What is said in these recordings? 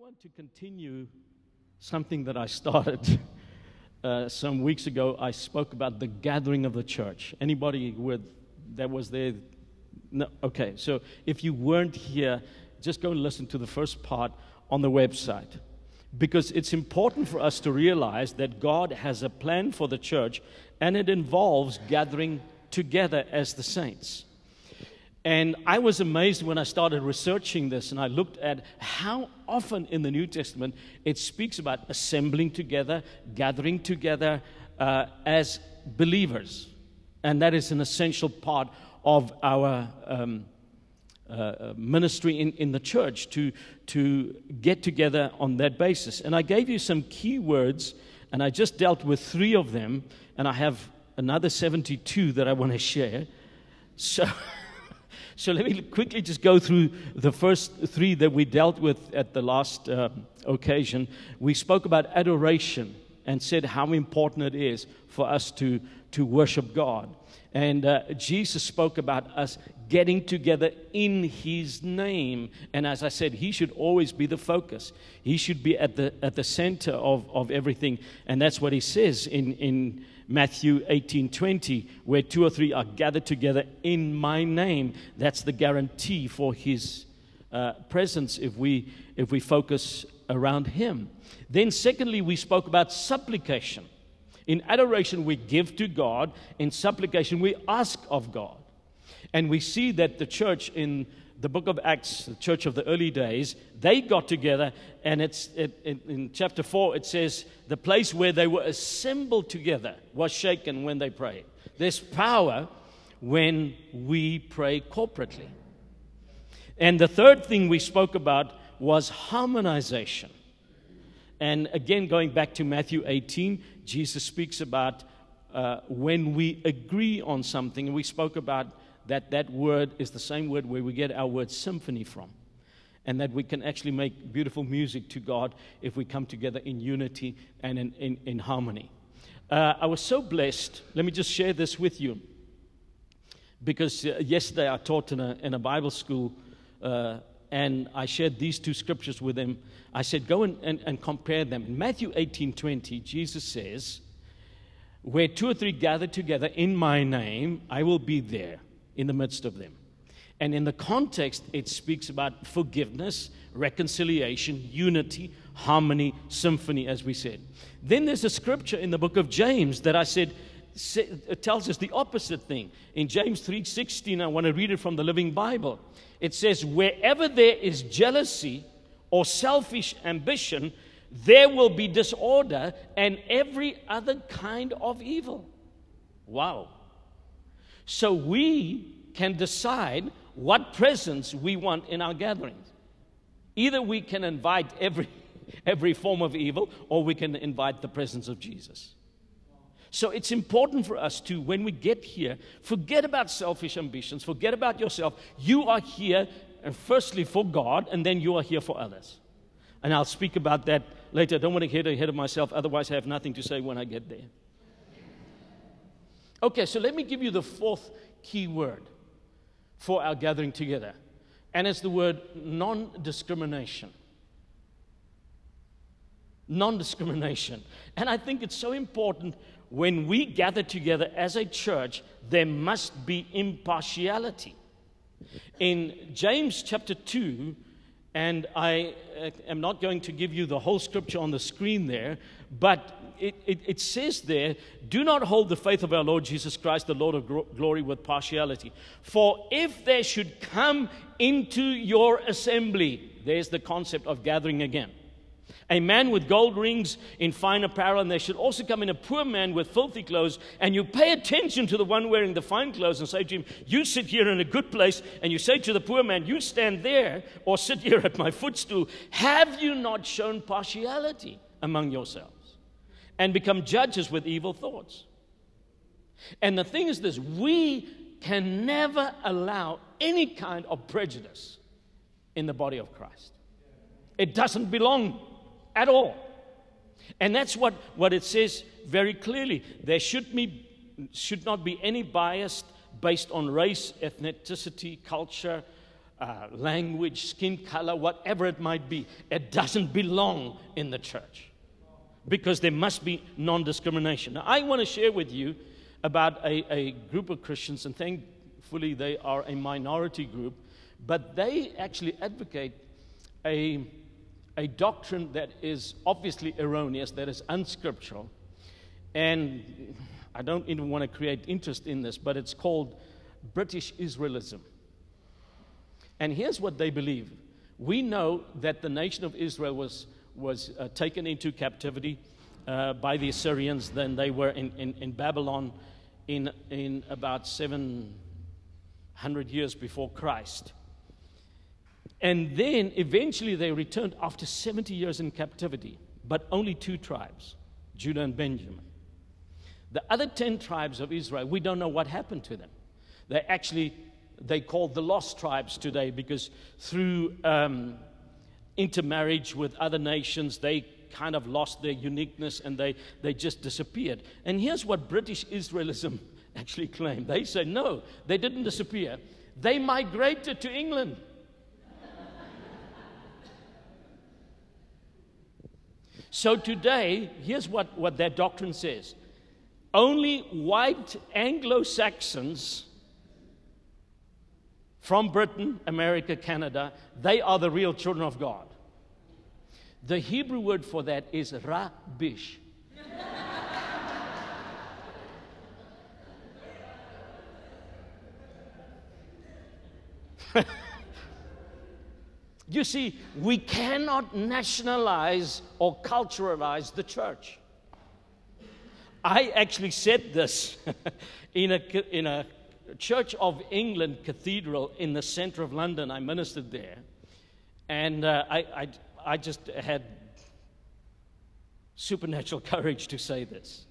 want to continue something that I started uh, some weeks ago. I spoke about the gathering of the church. Anybody with, that was there? No. Okay. So if you weren't here, just go and listen to the first part on the website. Because it's important for us to realize that God has a plan for the church, and it involves gathering together as the saints. And I was amazed when I started researching this and I looked at how often in the New Testament it speaks about assembling together, gathering together uh, as believers. And that is an essential part of our um, uh, ministry in, in the church to, to get together on that basis. And I gave you some key words, and I just dealt with three of them, and I have another 72 that I want to share. So. So let me quickly just go through the first three that we dealt with at the last uh, occasion. We spoke about adoration and said how important it is for us to, to worship God. And uh, Jesus spoke about us getting together in His name. And as I said, He should always be the focus. He should be at the, at the center of, of everything. And that's what He says in, in Matthew 18 20, where two or three are gathered together in my name. That's the guarantee for his uh, presence if we, if we focus around him. Then, secondly, we spoke about supplication. In adoration, we give to God. In supplication, we ask of God. And we see that the church in the book of Acts, the church of the early days, they got together, and it's it, it, in chapter 4, it says, the place where they were assembled together was shaken when they prayed. There's power when we pray corporately. And the third thing we spoke about was harmonization. And again, going back to Matthew 18, Jesus speaks about uh, when we agree on something, we spoke about that that word is the same word where we get our word symphony from. And that we can actually make beautiful music to God if we come together in unity and in, in, in harmony. Uh, I was so blessed. Let me just share this with you. Because uh, yesterday I taught in a, in a Bible school uh, and I shared these two scriptures with them. I said, Go and, and, and compare them. In Matthew 18 20, Jesus says, Where two or three gather together in my name, I will be there in the midst of them. And in the context, it speaks about forgiveness, reconciliation, unity, harmony, symphony, as we said. Then there's a scripture in the book of James that I said it uh, tells us the opposite thing. In James 3:16, I want to read it from the Living Bible. It says, "Wherever there is jealousy or selfish ambition, there will be disorder and every other kind of evil." Wow. So we can decide what presence we want in our gatherings. Either we can invite every, every form of evil, or we can invite the presence of Jesus. So it's important for us to, when we get here, forget about selfish ambitions, forget about yourself. You are here, and firstly for God, and then you are here for others. And I'll speak about that later. I don't want to get ahead of myself, otherwise, I have nothing to say when I get there. Okay, so let me give you the fourth key word for our gathering together, and it's the word non discrimination. Non discrimination. And I think it's so important when we gather together as a church, there must be impartiality. In James chapter 2, and I uh, am not going to give you the whole scripture on the screen there, but it, it, it, says there, do not hold the faith of our Lord Jesus Christ, the Lord of glory, with partiality. For if there should come into your assembly, there's the concept of gathering again. A man with gold rings in fine apparel, and there should also come in a poor man with filthy clothes, and you pay attention to the one wearing the fine clothes and say to him, You sit here in a good place, and you say to the poor man, You stand there, or sit here at my footstool. Have you not shown partiality among yourselves? and become judges with evil thoughts. And the thing is this we can never allow any kind of prejudice in the body of Christ. It doesn't belong at all. And that's what, what it says very clearly. There should, be, should not be any bias based on race, ethnicity, culture, uh, language, skin color, whatever it might be. It doesn't belong in the church because there must be non discrimination. Now, I want to share with you about a, a group of Christians, and thankfully they are a minority group, but they actually advocate a, a doctrine that is obviously erroneous, that is unscriptural. And I don't even want to create interest in this, but it's called British Israelism. And here's what they believe we know that the nation of Israel was, was uh, taken into captivity uh, by the Assyrians, then they were in, in, in Babylon in, in about 700 years before Christ. And then eventually they returned after 70 years in captivity, but only two tribes, Judah and Benjamin. The other 10 tribes of Israel, we don't know what happened to them. They actually they called the lost tribes today because through um, intermarriage with other nations, they kind of lost their uniqueness and they, they just disappeared. And here's what British Israelism actually claimed they said, no, they didn't disappear, they migrated to England. So today, here's what, what their doctrine says only white Anglo Saxons from Britain, America, Canada, they are the real children of God. The Hebrew word for that is rabish. you see, we cannot nationalize or culturalize the church. I actually said this in a, in a Church of England Cathedral in the center of London. I ministered there. And uh, I, I, I just had supernatural courage to say this.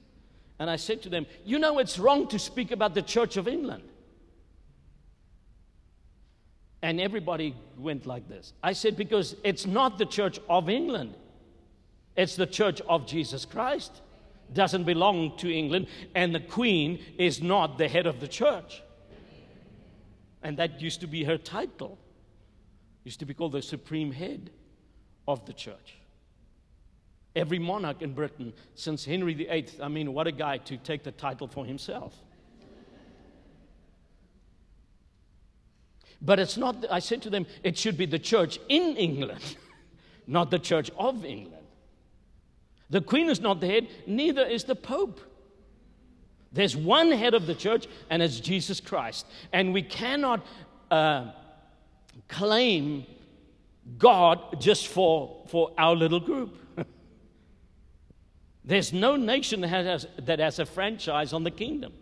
And I said to them, You know, it's wrong to speak about the Church of England. And everybody went like this. I said, Because it's not the Church of England, it's the Church of Jesus Christ. Doesn't belong to England, and the Queen is not the head of the church. And that used to be her title. Used to be called the supreme head of the church. Every monarch in Britain since Henry VIII, I mean, what a guy to take the title for himself. But it's not, I said to them, it should be the church in England, not the church of England. The queen is not the head, neither is the pope. There's one head of the church, and it's Jesus Christ. And we cannot uh, claim God just for, for our little group. There's no nation that has, that has a franchise on the kingdom.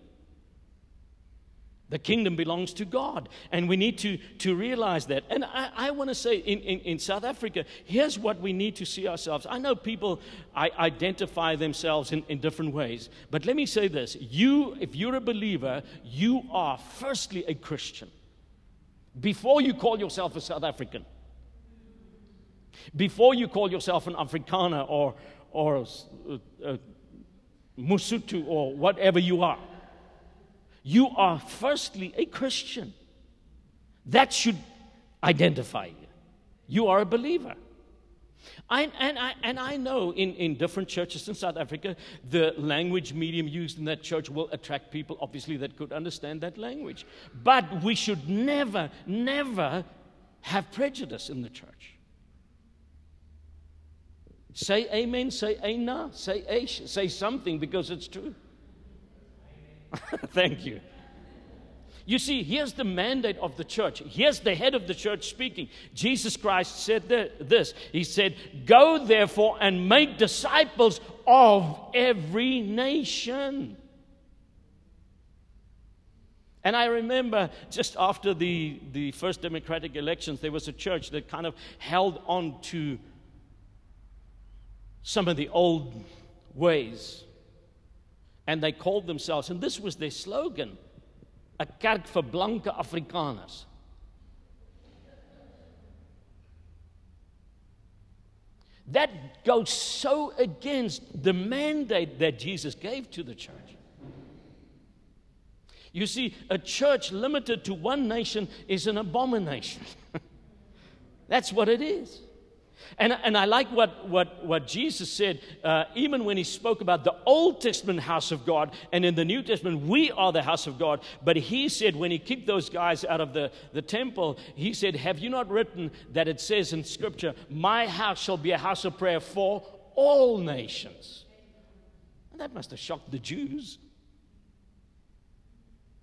The kingdom belongs to God, and we need to, to realize that. And I, I want to say in, in, in, South Africa, here's what we need to see ourselves. I know people I identify themselves in, in different ways, but let me say this you, if you're a believer, you are firstly a Christian before you call yourself a South African, before you call yourself an Afrikaner or, or a, a Mosotho or whatever you are you are firstly a Christian. That should identify you. You are a believer. I, and, I, and I know in, in different churches in South Africa, the language medium used in that church will attract people, obviously, that could understand that language. But we should never, never have prejudice in the church. Say amen, say amen, say aish, say something because it's true. Thank you. You see, here's the mandate of the church. Here's the head of the church speaking. Jesus Christ said this He said, Go therefore and make disciples of every nation. And I remember just after the, the first democratic elections, there was a church that kind of held on to some of the old ways. And they called themselves, and this was their slogan, a kerk vir blanke Afrikaners. That goes so against the mandate that Jesus gave to the church. You see, a church limited to one nation is an abomination. That's what it is. And, and I like what, what, what Jesus said, uh, even when he spoke about the Old Testament house of God, and in the New Testament, we are the house of God. But he said, when he kicked those guys out of the, the temple, he said, Have you not written that it says in Scripture, My house shall be a house of prayer for all nations? And that must have shocked the Jews.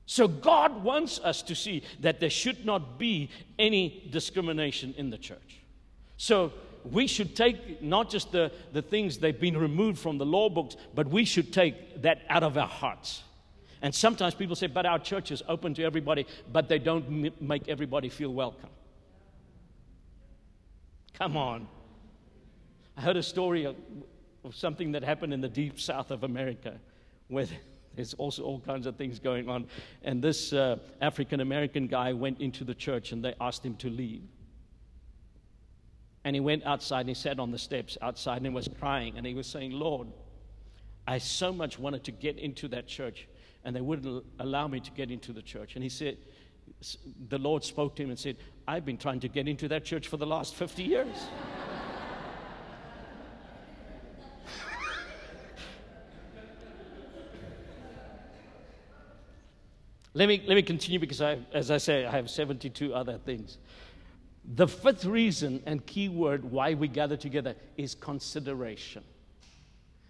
So, God wants us to see that there should not be any discrimination in the church. So, we should take not just the, the things they've been removed from the law books, but we should take that out of our hearts. And sometimes people say, but our church is open to everybody, but they don't m- make everybody feel welcome. Come on. I heard a story of, of something that happened in the deep south of America where there's also all kinds of things going on. And this uh, African American guy went into the church and they asked him to leave. And he went outside and he sat on the steps outside and he was crying and he was saying, Lord, I so much wanted to get into that church and they wouldn't allow me to get into the church. And he said, the Lord spoke to him and said, I've been trying to get into that church for the last 50 years. let, me, let me continue because, I, as I say, I have 72 other things. The fifth reason and key word why we gather together is consideration.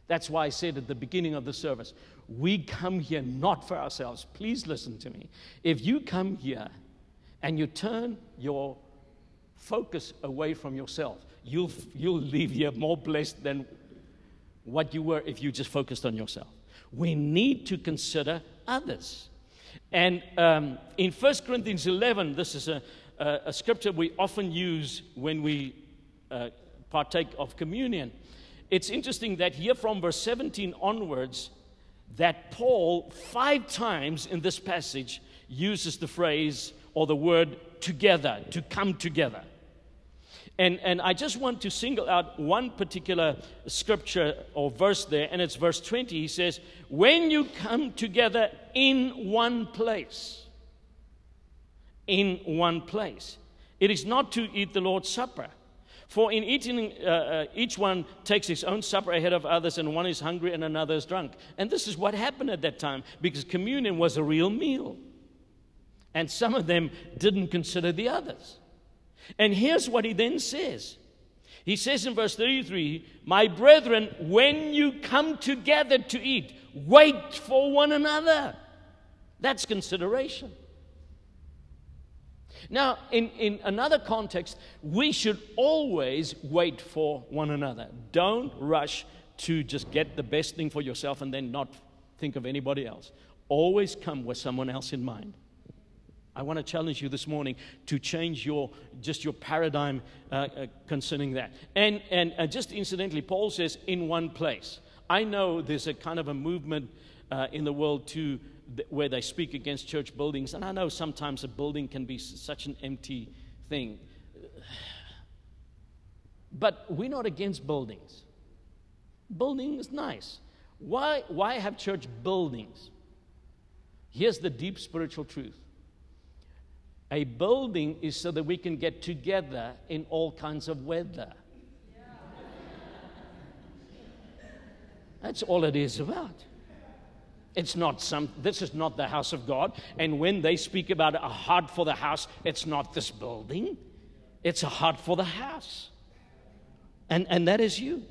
That's why I said at the beginning of the service, we come here not for ourselves. Please listen to me. If you come here and you turn your focus away from yourself, you'll, you'll leave here more blessed than what you were if you just focused on yourself. We need to consider others. And um, in 1 Corinthians 11, this is a, a, a scripture we often use when we uh, partake of communion. It's interesting that here from verse 17 onwards, that Paul, five times in this passage, uses the phrase or the word together, to come together. And, and I just want to single out one particular scripture or verse there, and it's verse 20. He says, When you come together in one place, in one place. It is not to eat the Lord's Supper. For in eating, uh, uh, each one takes his own supper ahead of others, and one is hungry and another is drunk. And this is what happened at that time because communion was a real meal. And some of them didn't consider the others. And here's what he then says He says in verse 33 My brethren, when you come together to eat, wait for one another. That's consideration. Now, in, in another context, we should always wait for one another. Don't rush to just get the best thing for yourself and then not think of anybody else. Always come with someone else in mind. I want to challenge you this morning to change your just your paradigm uh, uh, concerning that. And and uh, just incidentally, Paul says in one place. I know there's a kind of a movement uh, in the world to where they speak against church buildings. And I know sometimes a building can be such an empty thing. But we're not against buildings. Building is nice. Why, why have church buildings? Here's the deep spiritual truth a building is so that we can get together in all kinds of weather. That's all it is about. It's not some, this is not the house of God. And when they speak about a heart for the house, it's not this building, it's a heart for the house. And, and that is you.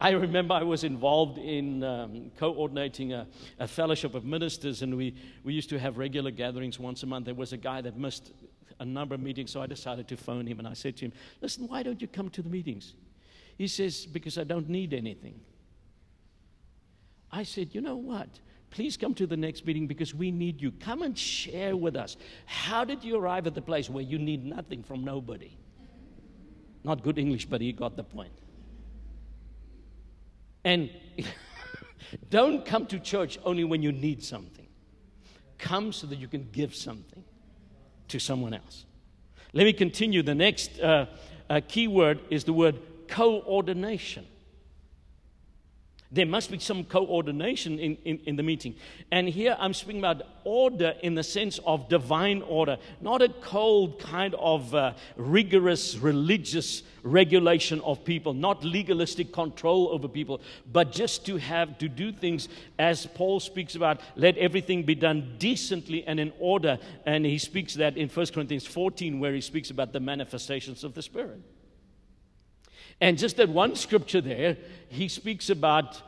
I remember I was involved in um, coordinating a, a, fellowship of ministers, and we, we used to have regular gatherings once a month. There was a guy that missed a number of meetings, so I decided to phone him, and I said to him, Listen, why don't you come to the meetings? He says, Because I don't need anything. I said, you know what? Please come to the next meeting because we need you. Come and share with us. How did you arrive at the place where you need nothing from nobody? Not good English, but he got the point. And don't come to church only when you need something. Come so that you can give something to someone else. Let me continue. The next uh, uh, key word is the word coordination. There must be some coordination in, in, in, the meeting. And here I'm speaking about order in the sense of divine order, not a cold kind of uh, rigorous religious regulation of people, not legalistic control over people, but just to have to do things as Paul speaks about, let everything be done decently and in order. And he speaks that in 1 Corinthians 14, where he speaks about the manifestations of the Spirit. And just that one scripture there, he speaks about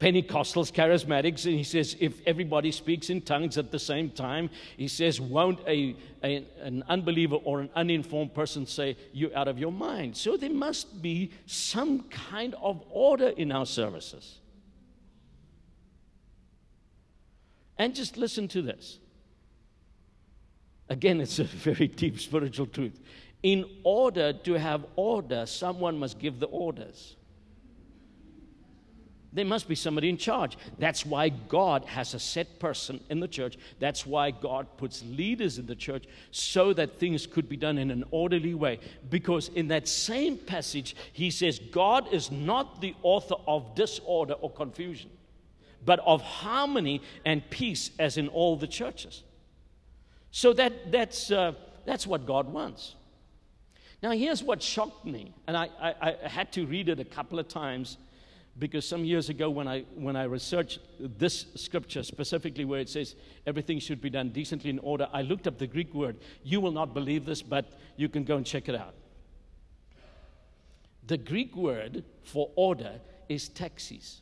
Pentecostals, charismatics, and he says, if everybody speaks in tongues at the same time, he says, won't a, a, an unbeliever or an uninformed person say, You're out of your mind? So there must be some kind of order in our services. And just listen to this. Again, it's a very deep spiritual truth. In order to have order, someone must give the orders. There must be somebody in charge. That's why God has a set person in the church. That's why God puts leaders in the church so that things could be done in an orderly way. Because in that same passage, he says, God is not the author of disorder or confusion, but of harmony and peace, as in all the churches. So that, that's, uh, that's what God wants. Now, here's what shocked me, and I, I, I had to read it a couple of times because some years ago when I, when I researched this scripture specifically where it says everything should be done decently in order, I looked up the Greek word. You will not believe this, but you can go and check it out. The Greek word for order is taxis.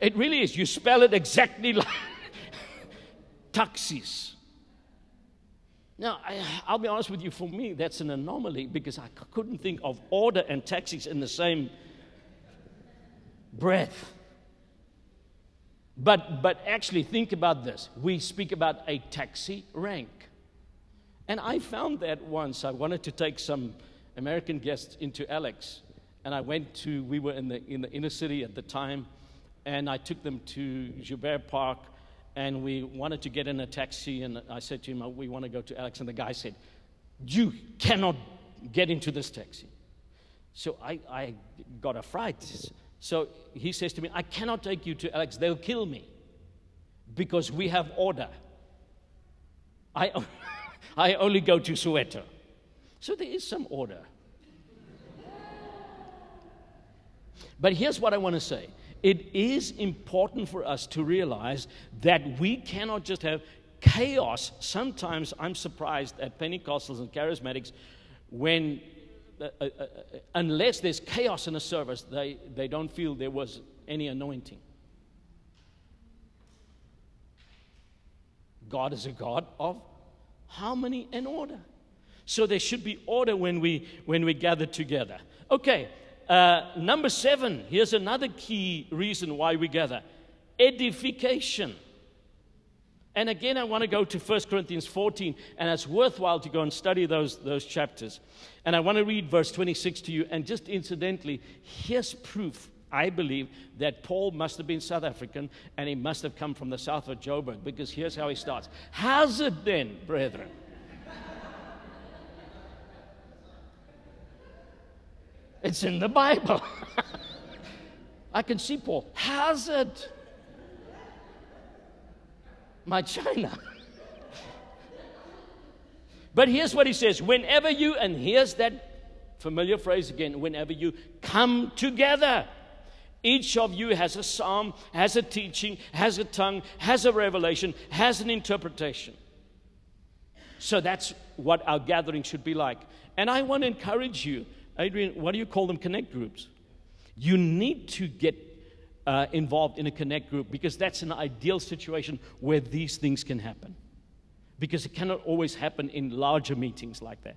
It really is. You spell it exactly like taxis. Now, I, will be honest with you, for me, that's an anomaly because I couldn't think of order and taxis in the same breath. But, but actually, think about this. We speak about a taxi rank. And I found that once. I wanted to take some American guests into Alex. And I went to, we were in the, in the inner city at the time, and I took them to Joubert Park and we wanted to get in a taxi. And I said to him, We want to go to Alex. And the guy said, You cannot get into this taxi. So I, I got a fright. So he says to me, I cannot take you to Alex. They'll kill me because we have order. I, I only go to Soweto. So there is some order. But here's what I want to say it is important for us to realize that we cannot just have chaos. Sometimes I'm surprised at Pentecostals and charismatics when, uh, uh, uh, unless there's chaos in a service, they, they don't feel there was any anointing. God is a God of harmony and order. So there should be order when we, when we gather together. Okay, uh, number seven, here's another key reason why we gather edification. And again, I want to go to 1 Corinthians 14, and it's worthwhile to go and study those, those chapters. And I want to read verse 26 to you. And just incidentally, here's proof, I believe, that Paul must have been South African and he must have come from the south of Joburg, because here's how he starts How's it then, brethren? It's in the Bible. I can see Paul. Has it? My China. but here's what he says whenever you, and here's that familiar phrase again whenever you come together. Each of you has a psalm, has a teaching, has a tongue, has a revelation, has an interpretation. So that's what our gathering should be like. And I want to encourage you Adrian, what do you call them? Connect groups. You need to get uh, involved in a connect group because that's an ideal situation where these things can happen. Because it cannot always happen in larger meetings like that.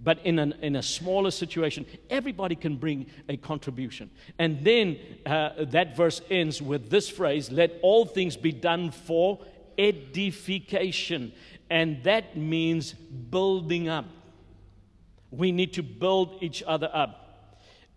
But in, an, in a smaller situation, everybody can bring a contribution. And then uh, that verse ends with this phrase let all things be done for edification. And that means building up. We need to build each other up.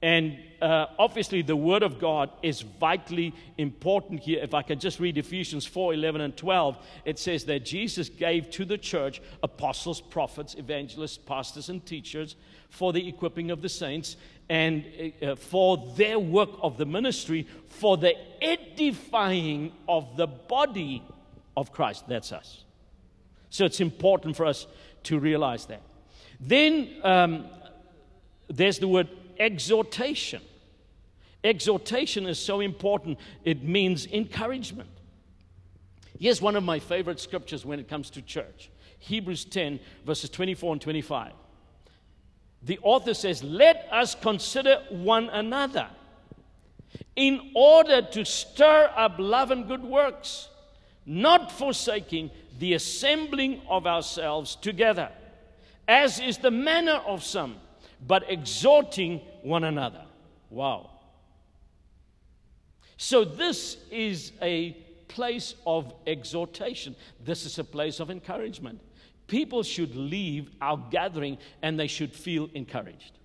And uh, obviously, the Word of God is vitally important here. If I can just read Ephesians 4 11 and 12, it says that Jesus gave to the church apostles, prophets, evangelists, pastors, and teachers for the equipping of the saints and uh, for their work of the ministry, for the edifying of the body of Christ. That's us. So it's important for us to realize that. Then um, there's the word exhortation. Exhortation is so important, it means encouragement. Here's one of my favorite scriptures when it comes to church Hebrews 10, verses 24 and 25. The author says, Let us consider one another in order to stir up love and good works, not forsaking the assembling of ourselves together, as is the manner of some but exhorting one another. Wow. So, this is a place of exhortation. This is a place of encouragement. People should leave our gathering and they should feel encouraged.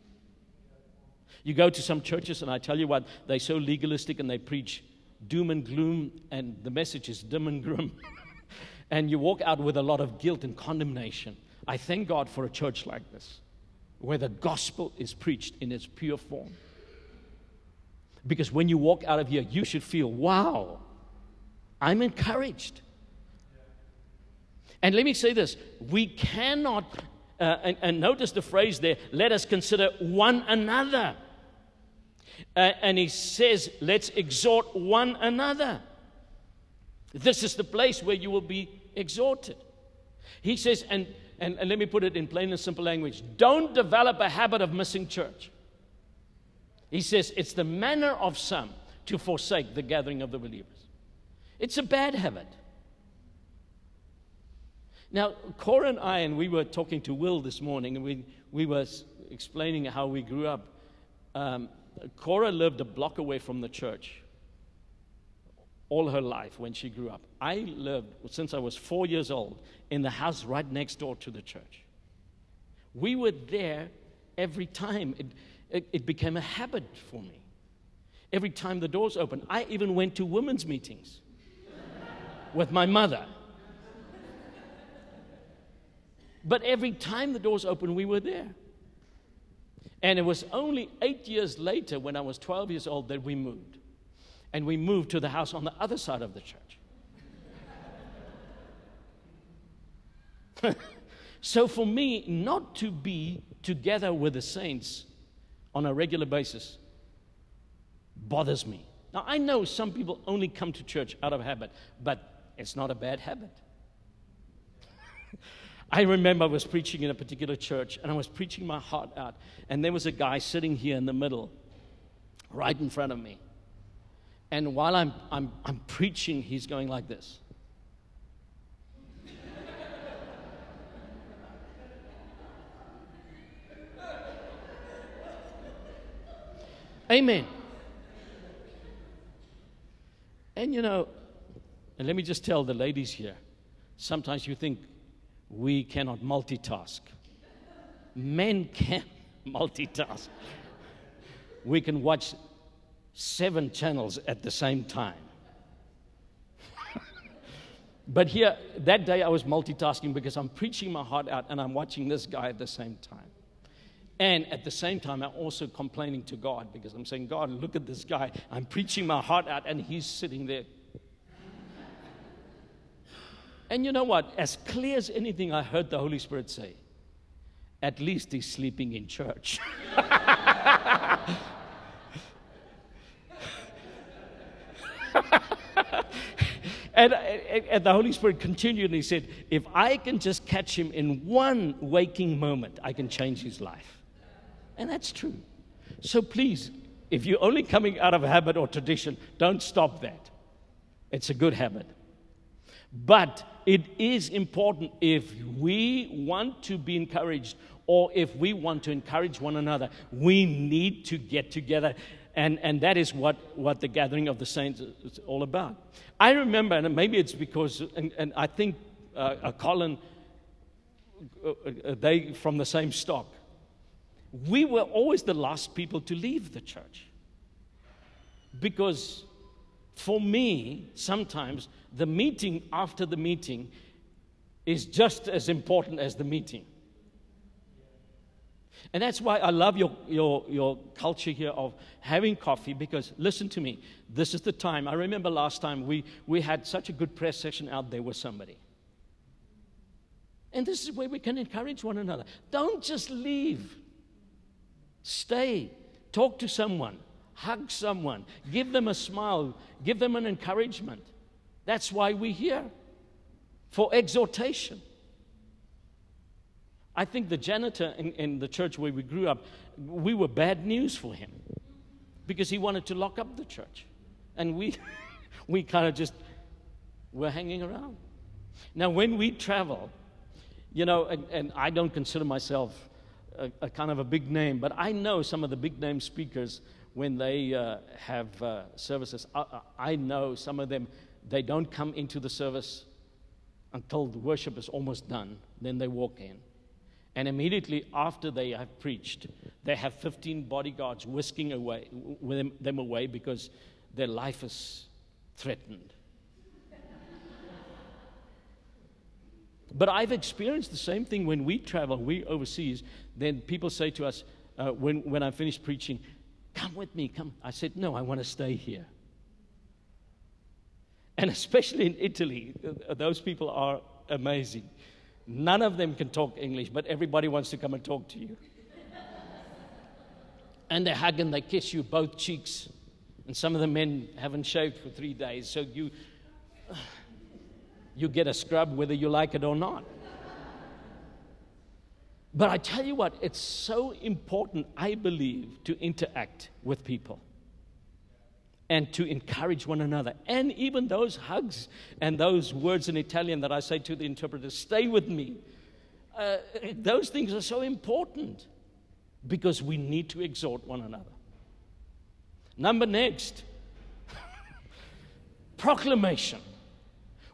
You go to some churches, and I tell you what, they're so legalistic and they preach doom and gloom, and the message is dim and grim. and you walk out with a lot of guilt and condemnation. I thank God for a church like this where the gospel is preached in its pure form. Because when you walk out of here, you should feel, wow, I'm encouraged. And let me say this we cannot, uh, and, and, notice the phrase there, let us consider one another. Uh, and he says, let's exhort one another. This is the place where you will be exhorted. He says, and and, and let me put it in plain and simple language don't develop a habit of missing church. He says it's the manner of some to forsake the gathering of the believers. It's a bad habit. Now, Cora and I, and we were talking to Will this morning, and we, we were explaining how we grew up. Um, Cora lived a block away from the church all her life when she grew up. I lived since I was four years old in the house right next door to the church. We were there every time. It, it, it became a habit for me. Every time the doors opened, I even went to women's meetings with my mother. But every time the doors opened, we were there. And it was only eight years later, when I was 12 years old, that we moved and we moved to the house on the other side of the church. so for me, not to be together with the saints on a regular basis bothers me. Now, I know some people only come to church out of habit, but it's not a bad habit. I remember I was preaching in a particular church and I was preaching my heart out, and there was a guy sitting here in the middle, right in front of me. And while I'm, I'm, I'm preaching, he's going like this. Amen. And you know, and let me just tell the ladies here sometimes you think we cannot multitask. Men can multitask. We can watch seven channels at the same time. but here, that day I was multitasking because I'm preaching my heart out and I'm watching this guy at the same time. And at the same time, I'm also complaining to God because I'm saying, God, look at this guy. I'm preaching my heart out and he's sitting there. and you know what? As clear as anything, I heard the Holy Spirit say, at least he's sleeping in church. and, and the Holy Spirit continued and he said, If I can just catch him in one waking moment, I can change his life. And that's true. So please, if you're only coming out of habit or tradition, don't stop that. It's a good habit. But it is important if we want to be encouraged or if we want to encourage one another, we need to get together and, and that is what, what the gathering of the saints is all about. I remember, and maybe it's because, and, and I think uh, uh, Colin, uh, uh, they from the same stock. we were always the last people to leave the church. Because for me, sometimes the meeting after the meeting is just as important as the meeting. And that's why I love your, your, your culture here of having coffee because, listen to me, this is the time. I remember last time we, we had such a good press session out there with somebody. And this is where we can encourage one another. Don't just leave, stay, talk to someone, hug someone, give them a smile, give them an encouragement. That's why we're here for exhortation. I think the janitor in, in, the church where we grew up, we were bad news for him because he wanted to lock up the church. And we, we kind of just were hanging around. Now, when we travel, you know, and, and I don't consider myself a, a, kind of a big name, but I know some of the big name speakers when they uh, have uh, services. I, I know some of them, they don't come into the service until the worship is almost done. Then they walk in. And immediately after they have preached, they have 15 bodyguards whisking away, them, them away because their life is threatened. but I've experienced the same thing when we travel, we overseas. Then people say to us, uh, when, when I finish preaching, Come with me, come. I said, No, I want to stay here. And especially in Italy, uh, those people are amazing. None of them can talk English, but everybody wants to come and talk to you. and they hug and they kiss you both cheeks. And some of the men haven't shaved for three days, so you, you get a scrub whether you like it or not. But I tell you what, it's so important, I believe, to interact with people and to encourage one another. And even those hugs and those words in Italian that I say to the interpreter, stay with me. Uh, those things are so important because we need to exhort one another. Number next, proclamation.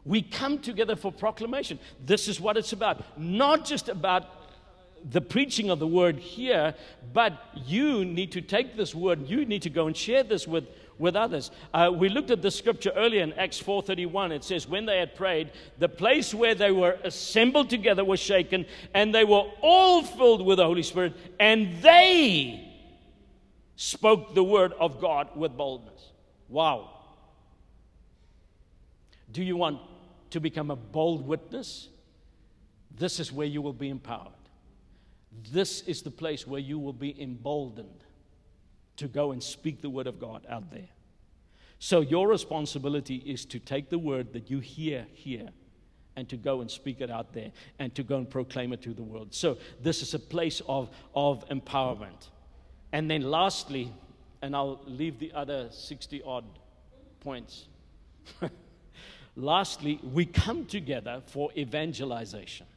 We come together for proclamation. This is what it's about. Not just about the preaching of the word here, but you need to take this word, you need to go and share this with with others. Uh, we looked at the scripture earlier in Acts 4:31. It says, "When they had prayed, the place where they were assembled together was shaken, and they were all filled with the Holy Spirit, and they spoke the word of God with boldness." Wow. Do you want to become a bold witness? This is where you will be empowered. This is the place where you will be emboldened to go and speak the word of God out there. So, your responsibility is to take the word that you hear here and to go and speak it out there and to go and proclaim it to the world. So, this is a place of, of empowerment. And then, lastly, and I'll leave the other 60 odd points. lastly, we come together for evangelization.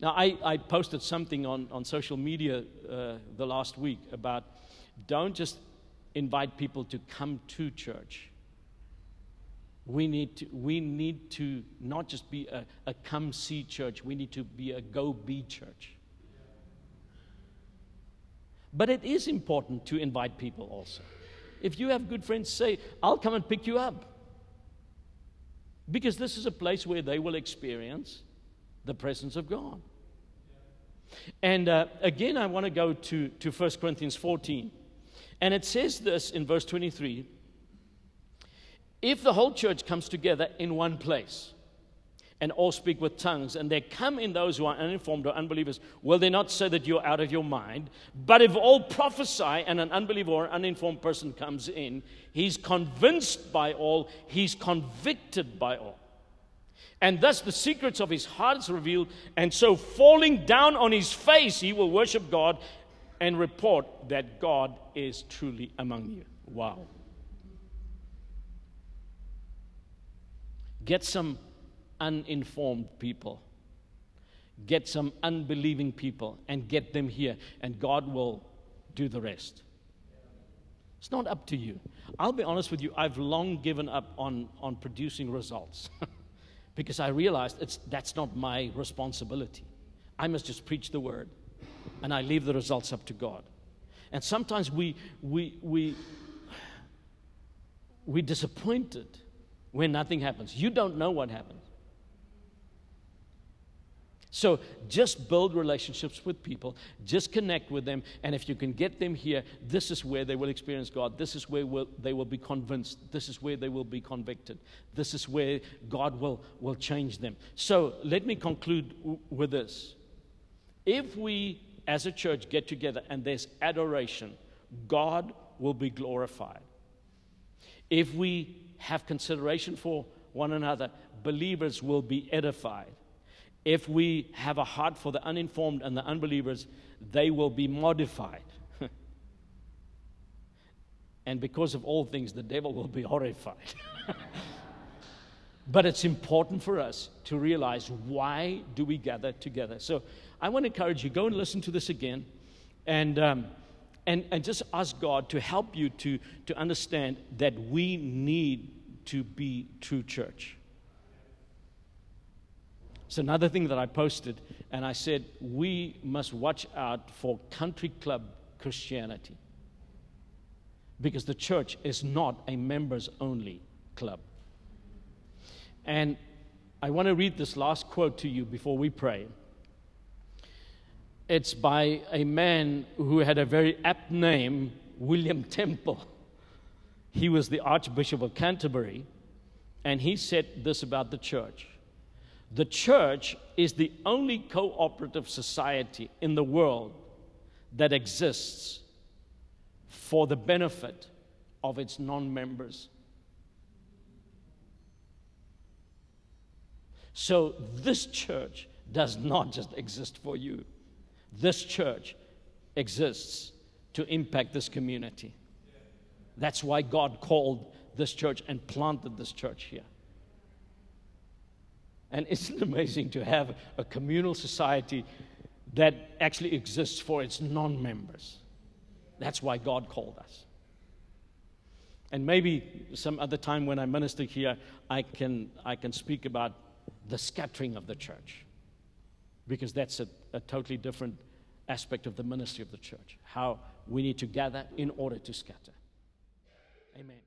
Now, I, I posted something on, on social media uh, the last week about don't just invite people to come to church. We need to, we need to not just be a, a come see church, we need to be a go be church. But it is important to invite people also. If you have good friends, say, I'll come and pick you up. Because this is a place where they will experience the presence of God. And uh, again, I want to go to, to 1 Corinthians 14. And it says this in verse 23 If the whole church comes together in one place, and all speak with tongues, and there come in those who are uninformed or unbelievers, will they not say that you're out of your mind? But if all prophesy and an unbeliever or uninformed person comes in, he's convinced by all, he's convicted by all. And thus the secrets of his heart is revealed. And so, falling down on his face, he will worship God and report that God is truly among you. Wow. Get some uninformed people, get some unbelieving people, and get them here, and God will do the rest. It's not up to you. I'll be honest with you, I've long given up on, on producing results. because I realized it's, that's not my responsibility. I must just preach the word and I leave the results up to God. And sometimes we, we, we, we're disappointed when nothing happens. You don't know what happens. So just build relationships with people, just connect with them, and if you can get them here, this is where they will experience God. This is where will, they will be convinced. This is where they will be convicted. This is where God will, will change them. So let me conclude w- with this. If we as a church get together and there's adoration, God will be glorified. If we have consideration for one another, believers will be edified. If we have a heart for the uninformed and the unbelievers, they will be modified. and because of all things, the devil will be horrified. but it's important for us to realize why do we gather together. So I want to encourage you, go and listen to this again and, um, and, and just ask God to help you to, to understand that we need to be true church. It's another thing that I posted, and I said, we must watch out for country club Christianity. Because the church is not a members only club. And I want to read this last quote to you before we pray. It's by a man who had a very apt name, William Temple. He was the Archbishop of Canterbury, and he said this about the church The church is the only cooperative society in the world that exists for the benefit of its non members. So, this church does not just exist for you. This church exists to impact this community. That's why God called this church and planted this church here. And isn't it amazing to have a communal society that actually exists for its non members? That's why God called us. And maybe some other time when I minister here, I can, I can speak about the scattering of the church because that's a, a totally different aspect of the ministry of the church. How we need to gather in order to scatter. Amen.